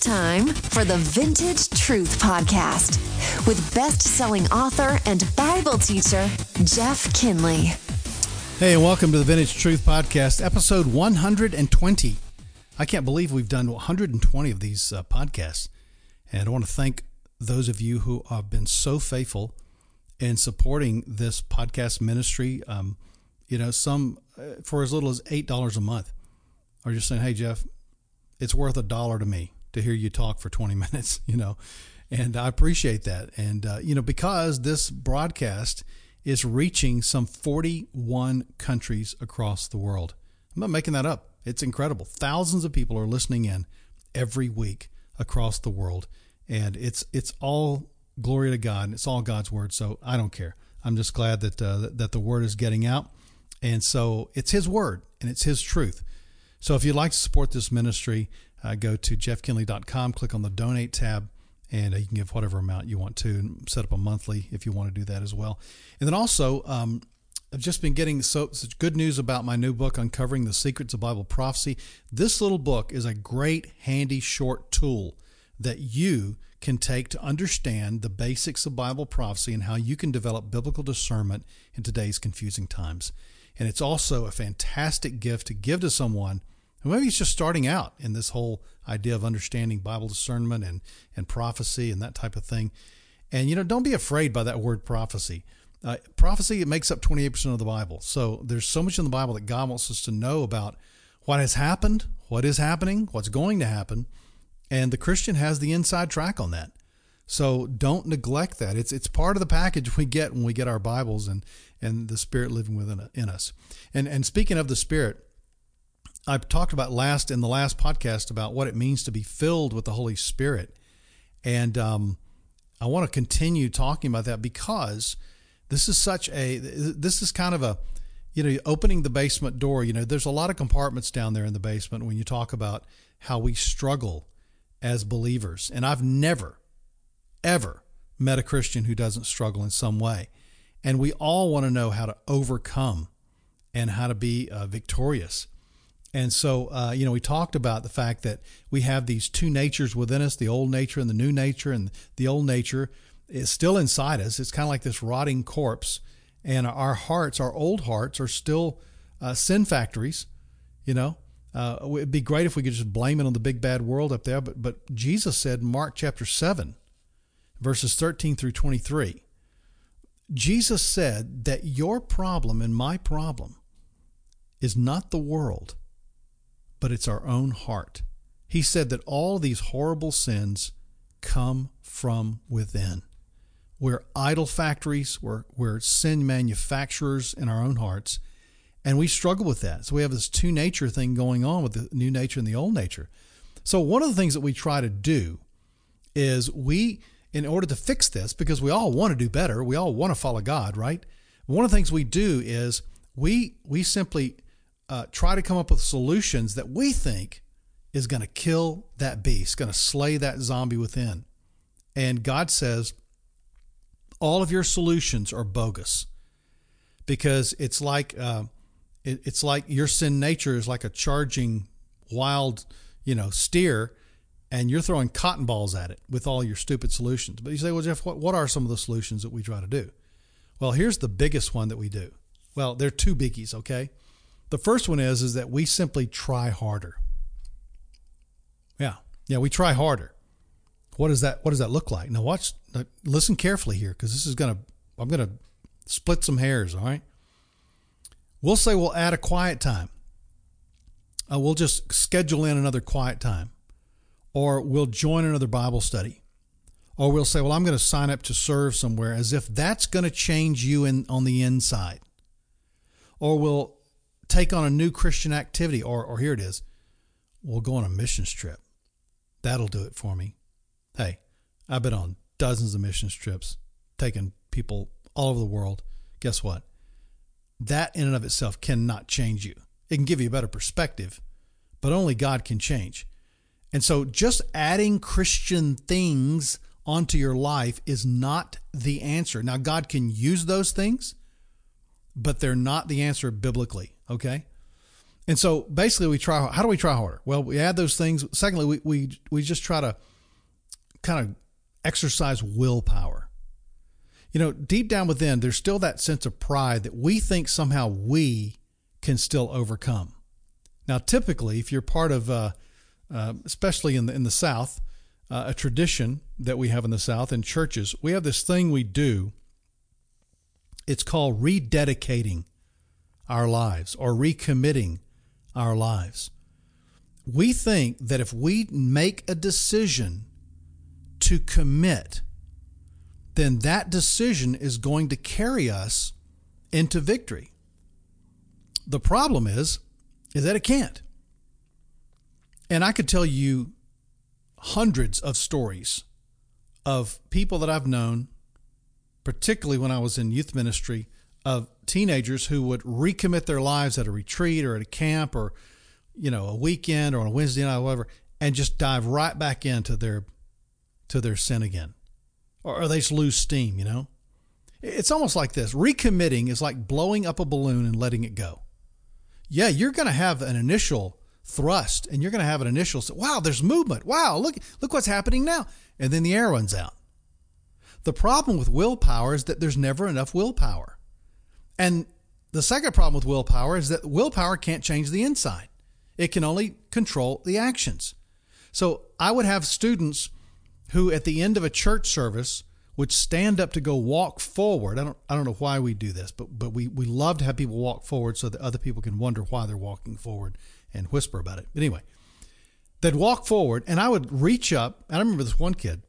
Time for the Vintage Truth Podcast with best selling author and Bible teacher, Jeff Kinley. Hey, and welcome to the Vintage Truth Podcast, episode 120. I can't believe we've done 120 of these uh, podcasts. And I want to thank those of you who have been so faithful in supporting this podcast ministry. Um, you know, some uh, for as little as $8 a month are just saying, hey, Jeff, it's worth a dollar to me to hear you talk for 20 minutes, you know, and I appreciate that. And, uh, you know, because this broadcast is reaching some 41 countries across the world. I'm not making that up. It's incredible. Thousands of people are listening in every week across the world. And it's, it's all glory to God and it's all God's word. So I don't care. I'm just glad that, uh, that the word is getting out. And so it's his word and it's his truth. So if you'd like to support this ministry, uh, go to jeffkinley.com, click on the donate tab, and uh, you can give whatever amount you want to and set up a monthly if you want to do that as well. And then also, um, I've just been getting so such good news about my new book, Uncovering the Secrets of Bible Prophecy. This little book is a great, handy, short tool that you can take to understand the basics of Bible prophecy and how you can develop biblical discernment in today's confusing times. And it's also a fantastic gift to give to someone maybe is just starting out in this whole idea of understanding Bible discernment and, and prophecy and that type of thing. And, you know, don't be afraid by that word prophecy. Uh, prophecy, it makes up 28% of the Bible. So there's so much in the Bible that God wants us to know about what has happened, what is happening, what's going to happen. And the Christian has the inside track on that. So don't neglect that. It's it's part of the package we get when we get our Bibles and and the Spirit living within in us. And and speaking of the Spirit, I've talked about last in the last podcast about what it means to be filled with the Holy Spirit, and um, I want to continue talking about that because this is such a this is kind of a you know opening the basement door. You know, there's a lot of compartments down there in the basement when you talk about how we struggle as believers, and I've never ever met a Christian who doesn't struggle in some way. And we all want to know how to overcome and how to be uh, victorious. And so, uh, you know, we talked about the fact that we have these two natures within us the old nature and the new nature. And the old nature is still inside us. It's kind of like this rotting corpse. And our hearts, our old hearts, are still uh, sin factories, you know. Uh, it'd be great if we could just blame it on the big bad world up there. But, but Jesus said Mark chapter 7, verses 13 through 23. Jesus said that your problem and my problem is not the world, but it's our own heart. He said that all these horrible sins come from within. We're idol factories, we're, we're sin manufacturers in our own hearts, and we struggle with that. So we have this two nature thing going on with the new nature and the old nature. So one of the things that we try to do is we in order to fix this, because we all want to do better, we all want to follow God, right? One of the things we do is we we simply uh, try to come up with solutions that we think is going to kill that beast, going to slay that zombie within. And God says, all of your solutions are bogus, because it's like uh, it, it's like your sin nature is like a charging wild, you know, steer and you're throwing cotton balls at it with all your stupid solutions. But you say, well, Jeff, what, what are some of the solutions that we try to do? Well, here's the biggest one that we do. Well, there are two biggies, okay? The first one is is that we simply try harder. Yeah. Yeah, we try harder. What does that what does that look like? Now watch listen carefully here because this is going to I'm going to split some hairs, all right? We'll say we'll add a quiet time. Uh, we'll just schedule in another quiet time or we'll join another Bible study, or we'll say, well, I'm going to sign up to serve somewhere as if that's going to change you in, on the inside. Or we'll take on a new Christian activity, or, or here it is, we'll go on a missions trip. That'll do it for me. Hey, I've been on dozens of missions trips, taking people all over the world. Guess what? That in and of itself cannot change you. It can give you a better perspective, but only God can change. And so just adding Christian things onto your life is not the answer. Now, God can use those things, but they're not the answer biblically. Okay. And so basically, we try. How do we try harder? Well, we add those things. Secondly, we we we just try to kind of exercise willpower. You know, deep down within, there's still that sense of pride that we think somehow we can still overcome. Now, typically, if you're part of, uh, uh, especially in the in the South, uh, a tradition that we have in the South in churches, we have this thing we do. It's called rededicating our lives or recommitting our lives. We think that if we make a decision to commit, then that decision is going to carry us into victory. The problem is, is that it can't. And I could tell you hundreds of stories of people that I've known, particularly when I was in youth ministry, of teenagers who would recommit their lives at a retreat or at a camp or, you know, a weekend or on a Wednesday night or whatever, and just dive right back into their to their sin again. Or, or they just lose steam, you know? It's almost like this. Recommitting is like blowing up a balloon and letting it go. Yeah, you're going to have an initial thrust and you're going to have an initial wow there's movement wow look look what's happening now and then the air runs out the problem with willpower is that there's never enough willpower and the second problem with willpower is that willpower can't change the inside it can only control the actions so i would have students who at the end of a church service would stand up to go walk forward. I don't I don't know why we do this, but but we we love to have people walk forward so that other people can wonder why they're walking forward and whisper about it. But anyway, they'd walk forward and I would reach up. And I remember this one kid.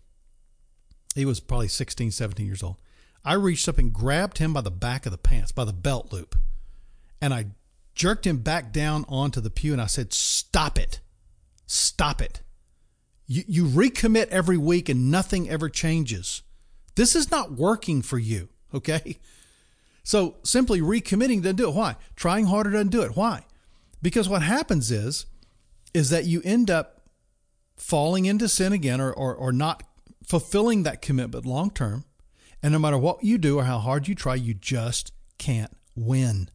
He was probably 16, 17 years old. I reached up and grabbed him by the back of the pants, by the belt loop. And I jerked him back down onto the pew and I said, Stop it. Stop it. You, you recommit every week and nothing ever changes. This is not working for you, okay? So simply recommitting doesn't do it. Why? Trying harder doesn't do it. Why? Because what happens is, is that you end up falling into sin again or, or, or not fulfilling that commitment long term. And no matter what you do or how hard you try, you just can't win.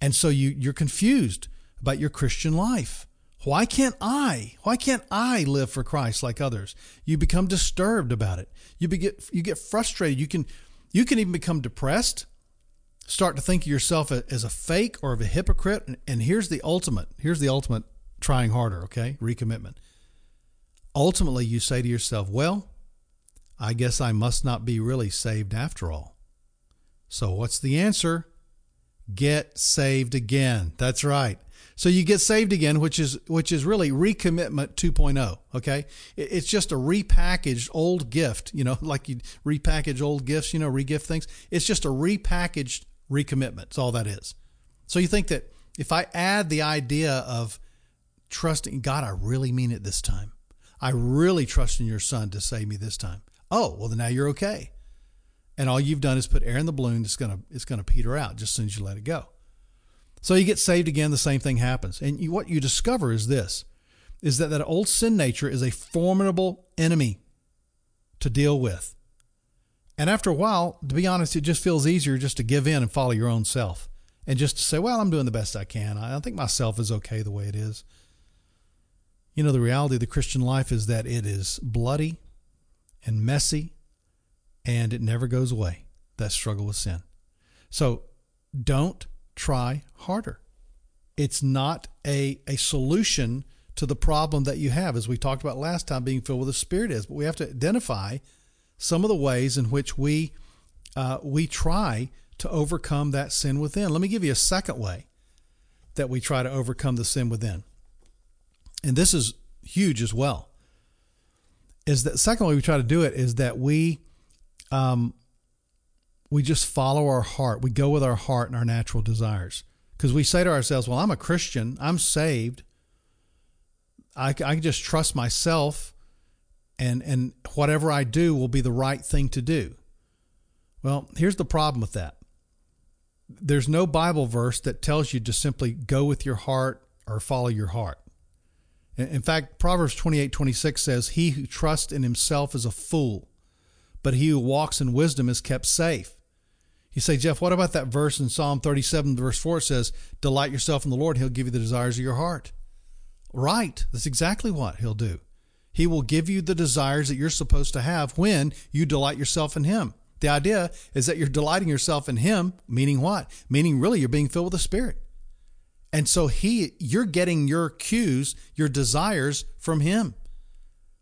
And so you, you're confused about your Christian life. Why can't I? Why can't I live for Christ like others? You become disturbed about it. You get you get frustrated. You can you can even become depressed. Start to think of yourself as a fake or of a hypocrite. And here's the ultimate. Here's the ultimate trying harder. Okay, recommitment. Ultimately, you say to yourself, "Well, I guess I must not be really saved after all." So what's the answer? Get saved again. That's right. So you get saved again, which is which is really recommitment 2.0. Okay, it's just a repackaged old gift. You know, like you repackage old gifts. You know, regift things. It's just a repackaged recommitment. That's all that is. So you think that if I add the idea of trusting God, I really mean it this time. I really trust in your Son to save me this time. Oh, well, then now you're okay. And all you've done is put air in the balloon. It's gonna it's gonna peter out just as soon as you let it go. So you get saved again, the same thing happens. And you, what you discover is this is that that old sin nature is a formidable enemy to deal with. And after a while, to be honest, it just feels easier just to give in and follow your own self and just to say, well, I'm doing the best I can. I think myself is okay the way it is. You know, the reality of the Christian life is that it is bloody and messy and it never goes away, that struggle with sin. So don't try harder. It's not a, a solution to the problem that you have, as we talked about last time, being filled with the Spirit is. But we have to identify some of the ways in which we uh, we try to overcome that sin within. Let me give you a second way that we try to overcome the sin within, and this is huge as well. Is that second way we try to do it is that we um, we just follow our heart. We go with our heart and our natural desires. Because we say to ourselves, well, I'm a Christian, I'm saved. I, I can just trust myself, and, and whatever I do will be the right thing to do. Well, here's the problem with that there's no Bible verse that tells you to simply go with your heart or follow your heart. In fact, Proverbs 28 26 says, He who trusts in himself is a fool, but he who walks in wisdom is kept safe. You say, Jeff, what about that verse in Psalm 37, verse 4? It says, Delight yourself in the Lord, He'll give you the desires of your heart. Right. That's exactly what He'll do. He will give you the desires that you're supposed to have when you delight yourself in Him. The idea is that you're delighting yourself in Him, meaning what? Meaning really you're being filled with the Spirit. And so He, you're getting your cues, your desires from Him.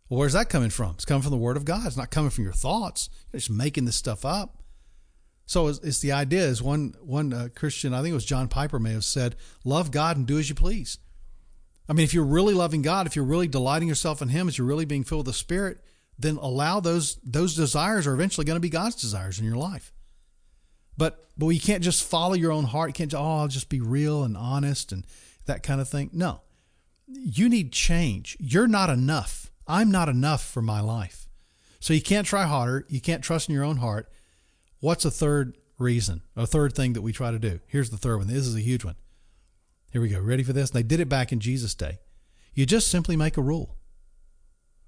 Well, where's that coming from? It's coming from the Word of God. It's not coming from your thoughts. You're just making this stuff up. So it's, it's the idea is one one uh, Christian, I think it was John Piper, may have said, "Love God and do as you please." I mean, if you're really loving God, if you're really delighting yourself in Him, if you're really being filled with the Spirit, then allow those those desires are eventually going to be God's desires in your life. But but you can't just follow your own heart. You can't. Oh, I'll just be real and honest and that kind of thing. No, you need change. You're not enough. I'm not enough for my life. So you can't try harder. You can't trust in your own heart. What's a third reason? A third thing that we try to do? Here's the third one. This is a huge one. Here we go. Ready for this? They did it back in Jesus' day. You just simply make a rule.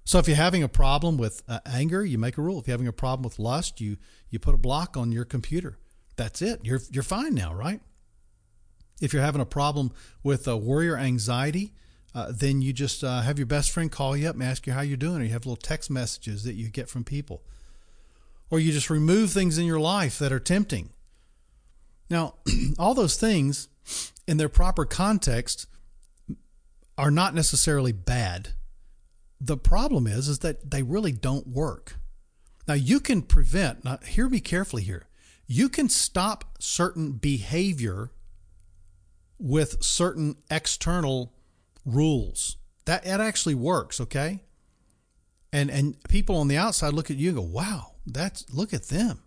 So if you're having a problem with uh, anger, you make a rule. If you're having a problem with lust, you you put a block on your computer. That's it. You're you're fine now, right? If you're having a problem with uh, worry or anxiety, uh, then you just uh, have your best friend call you up and ask you how you're doing, or you have little text messages that you get from people or you just remove things in your life that are tempting. Now, all those things in their proper context are not necessarily bad. The problem is is that they really don't work. Now, you can prevent, now hear me carefully here. You can stop certain behavior with certain external rules. That it actually works, okay? And and people on the outside look at you and go, "Wow, that's look at them.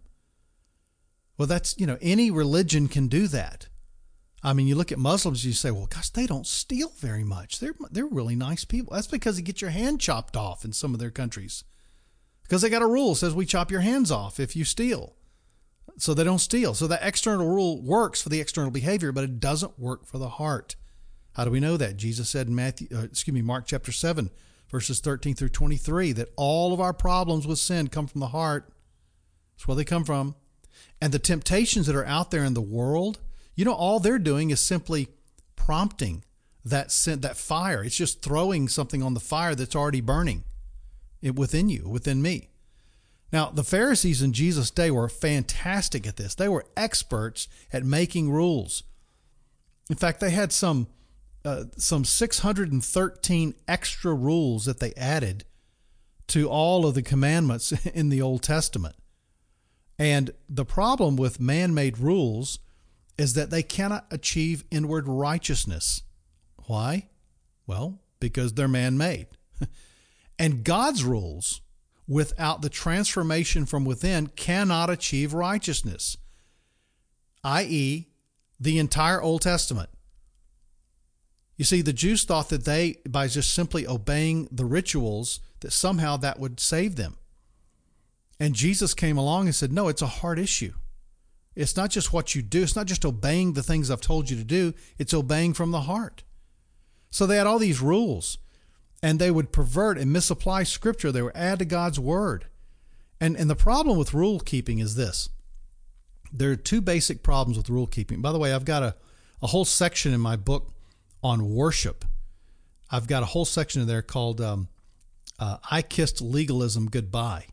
Well, that's you know any religion can do that. I mean, you look at Muslims, you say, well, gosh, they don't steal very much. They're they're really nice people. That's because you get your hand chopped off in some of their countries, because they got a rule says we chop your hands off if you steal, so they don't steal. So that external rule works for the external behavior, but it doesn't work for the heart. How do we know that? Jesus said in Matthew, uh, excuse me, Mark chapter seven, verses 13 through 23, that all of our problems with sin come from the heart. That's where they come from. And the temptations that are out there in the world, you know, all they're doing is simply prompting that sin, that fire. It's just throwing something on the fire that's already burning it within you, within me. Now, the Pharisees in Jesus' day were fantastic at this. They were experts at making rules. In fact, they had some uh, some 613 extra rules that they added to all of the commandments in the Old Testament. And the problem with man made rules is that they cannot achieve inward righteousness. Why? Well, because they're man made. and God's rules, without the transformation from within, cannot achieve righteousness, i.e., the entire Old Testament. You see, the Jews thought that they, by just simply obeying the rituals, that somehow that would save them. And Jesus came along and said, No, it's a hard issue. It's not just what you do, it's not just obeying the things I've told you to do, it's obeying from the heart. So they had all these rules, and they would pervert and misapply scripture. They would add to God's word. And, and the problem with rule keeping is this there are two basic problems with rule keeping. By the way, I've got a, a whole section in my book on worship. I've got a whole section in there called um, uh, I Kissed Legalism Goodbye.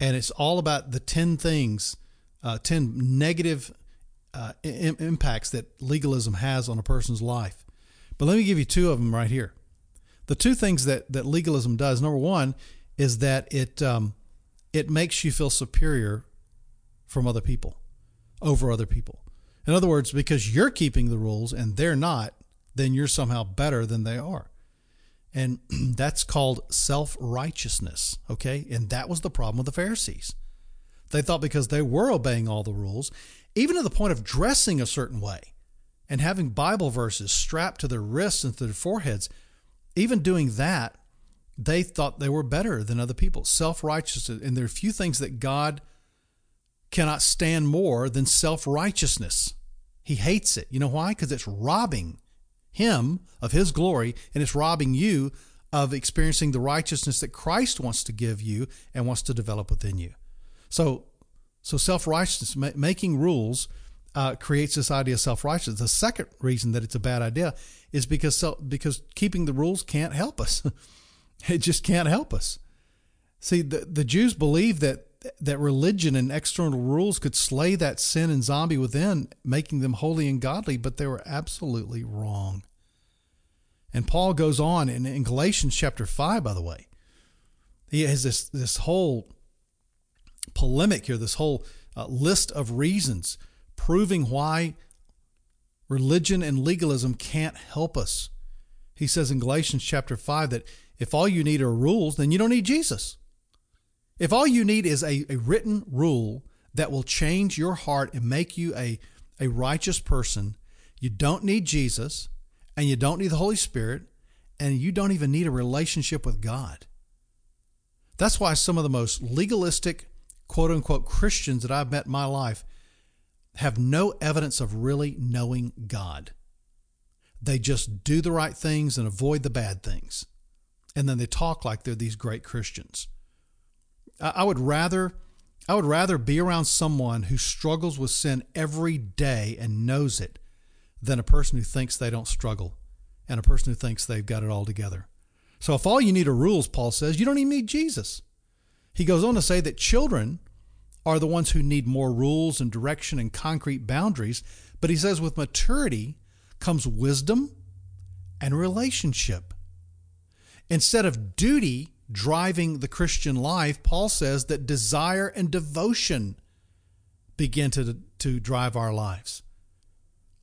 And it's all about the 10 things, uh, 10 negative uh, impacts that legalism has on a person's life. But let me give you two of them right here. The two things that, that legalism does number one is that it, um, it makes you feel superior from other people, over other people. In other words, because you're keeping the rules and they're not, then you're somehow better than they are. And that's called self righteousness. Okay. And that was the problem with the Pharisees. They thought because they were obeying all the rules, even to the point of dressing a certain way and having Bible verses strapped to their wrists and to their foreheads, even doing that, they thought they were better than other people. Self righteousness. And there are few things that God cannot stand more than self righteousness. He hates it. You know why? Because it's robbing him of his glory and it's robbing you of experiencing the righteousness that Christ wants to give you and wants to develop within you. So So self righteousness, ma- making rules, uh, creates this idea of self righteousness. The second reason that it's a bad idea is because self, because keeping the rules can't help us. it just can't help us. See, the the Jews believed that that religion and external rules could slay that sin and zombie within, making them holy and godly, but they were absolutely wrong. And Paul goes on in, in Galatians chapter 5, by the way. He has this, this whole polemic here, this whole uh, list of reasons proving why religion and legalism can't help us. He says in Galatians chapter 5 that if all you need are rules, then you don't need Jesus. If all you need is a, a written rule that will change your heart and make you a, a righteous person, you don't need Jesus and you don't need the Holy Spirit and you don't even need a relationship with God. That's why some of the most legalistic, quote unquote, Christians that I've met in my life have no evidence of really knowing God. They just do the right things and avoid the bad things. And then they talk like they're these great Christians. I would rather I would rather be around someone who struggles with sin every day and knows it than a person who thinks they don't struggle and a person who thinks they've got it all together. So if all you need are rules, Paul says, you don't even need Jesus. He goes on to say that children are the ones who need more rules and direction and concrete boundaries, but he says with maturity comes wisdom and relationship. Instead of duty driving the Christian life, Paul says that desire and devotion begin to, to drive our lives.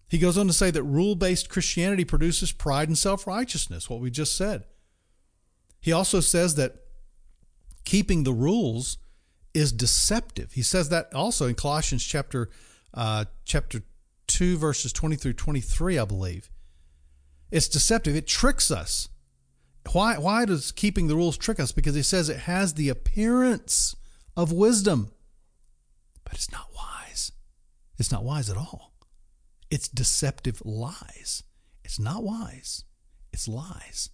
He goes on to say that rule based Christianity produces pride and self righteousness, what we just said. He also says that keeping the rules is deceptive. He says that also in Colossians chapter uh, chapter 2 verses 20 through 23, I believe. It's deceptive. It tricks us. Why, why does keeping the rules trick us? Because he says it has the appearance of wisdom, but it's not wise. It's not wise at all. It's deceptive lies. It's not wise, it's lies.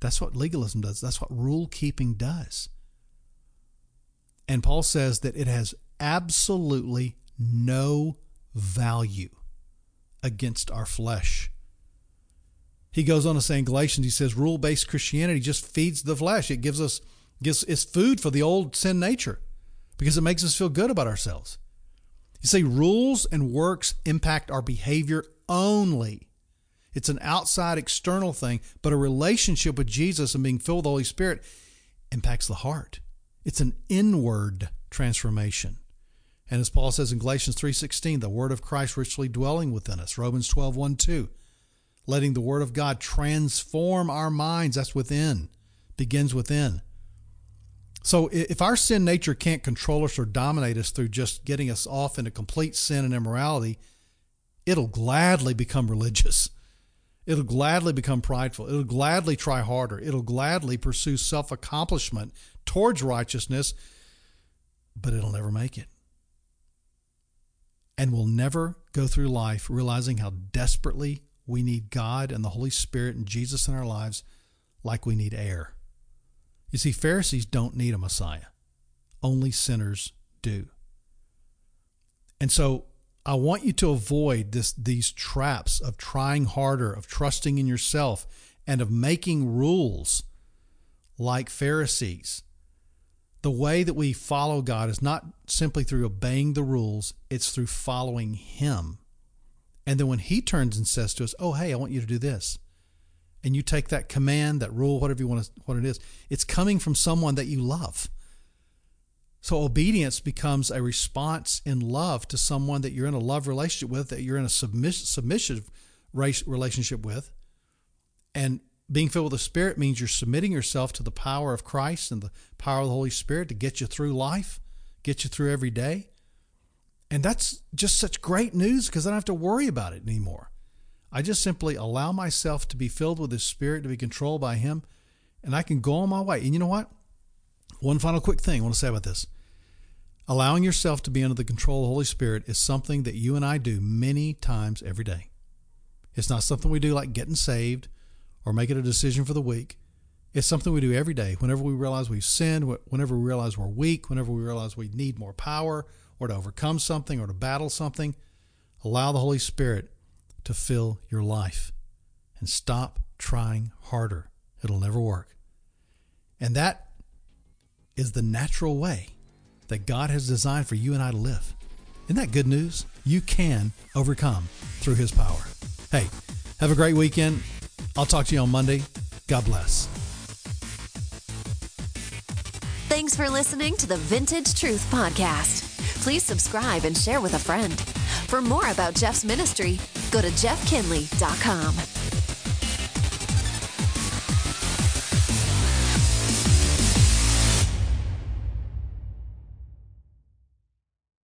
That's what legalism does, that's what rule keeping does. And Paul says that it has absolutely no value against our flesh. He goes on to say in Galatians, he says, rule based Christianity just feeds the flesh. It gives us gives it's food for the old sin nature because it makes us feel good about ourselves. You see, rules and works impact our behavior only. It's an outside external thing, but a relationship with Jesus and being filled with the Holy Spirit impacts the heart. It's an inward transformation. And as Paul says in Galatians 3:16, the word of Christ richly dwelling within us. Romans 12, 1, 2 letting the Word of God transform our minds. That's within, begins within. So if our sin nature can't control us or dominate us through just getting us off into complete sin and immorality, it'll gladly become religious. It'll gladly become prideful. It'll gladly try harder. It'll gladly pursue self accomplishment towards righteousness, but it'll never make it. And we'll never go through life realizing how desperately we need God and the Holy Spirit and Jesus in our lives like we need air. You see, Pharisees don't need a Messiah, only sinners do. And so I want you to avoid this, these traps of trying harder, of trusting in yourself, and of making rules like Pharisees. The way that we follow God is not simply through obeying the rules, it's through following Him and then when he turns and says to us, "Oh, hey, I want you to do this," and you take that command, that rule, whatever you want to, what it is, it's coming from someone that you love. So obedience becomes a response in love to someone that you're in a love relationship with, that you're in a submiss- submissive relationship with, and being filled with the Spirit means you're submitting yourself to the power of Christ and the power of the Holy Spirit to get you through life, get you through every day. And that's just such great news because I don't have to worry about it anymore. I just simply allow myself to be filled with His Spirit, to be controlled by Him, and I can go on my way. And you know what? One final quick thing I want to say about this. Allowing yourself to be under the control of the Holy Spirit is something that you and I do many times every day. It's not something we do like getting saved or making a decision for the week. It's something we do every day. Whenever we realize we've sinned, whenever we realize we're weak, whenever we realize we need more power or to overcome something or to battle something, allow the Holy Spirit to fill your life and stop trying harder. It'll never work. And that is the natural way that God has designed for you and I to live. Isn't that good news? You can overcome through His power. Hey, have a great weekend. I'll talk to you on Monday. God bless. Thanks for listening to the Vintage Truth Podcast. Please subscribe and share with a friend. For more about Jeff's ministry, go to jeffkinley.com.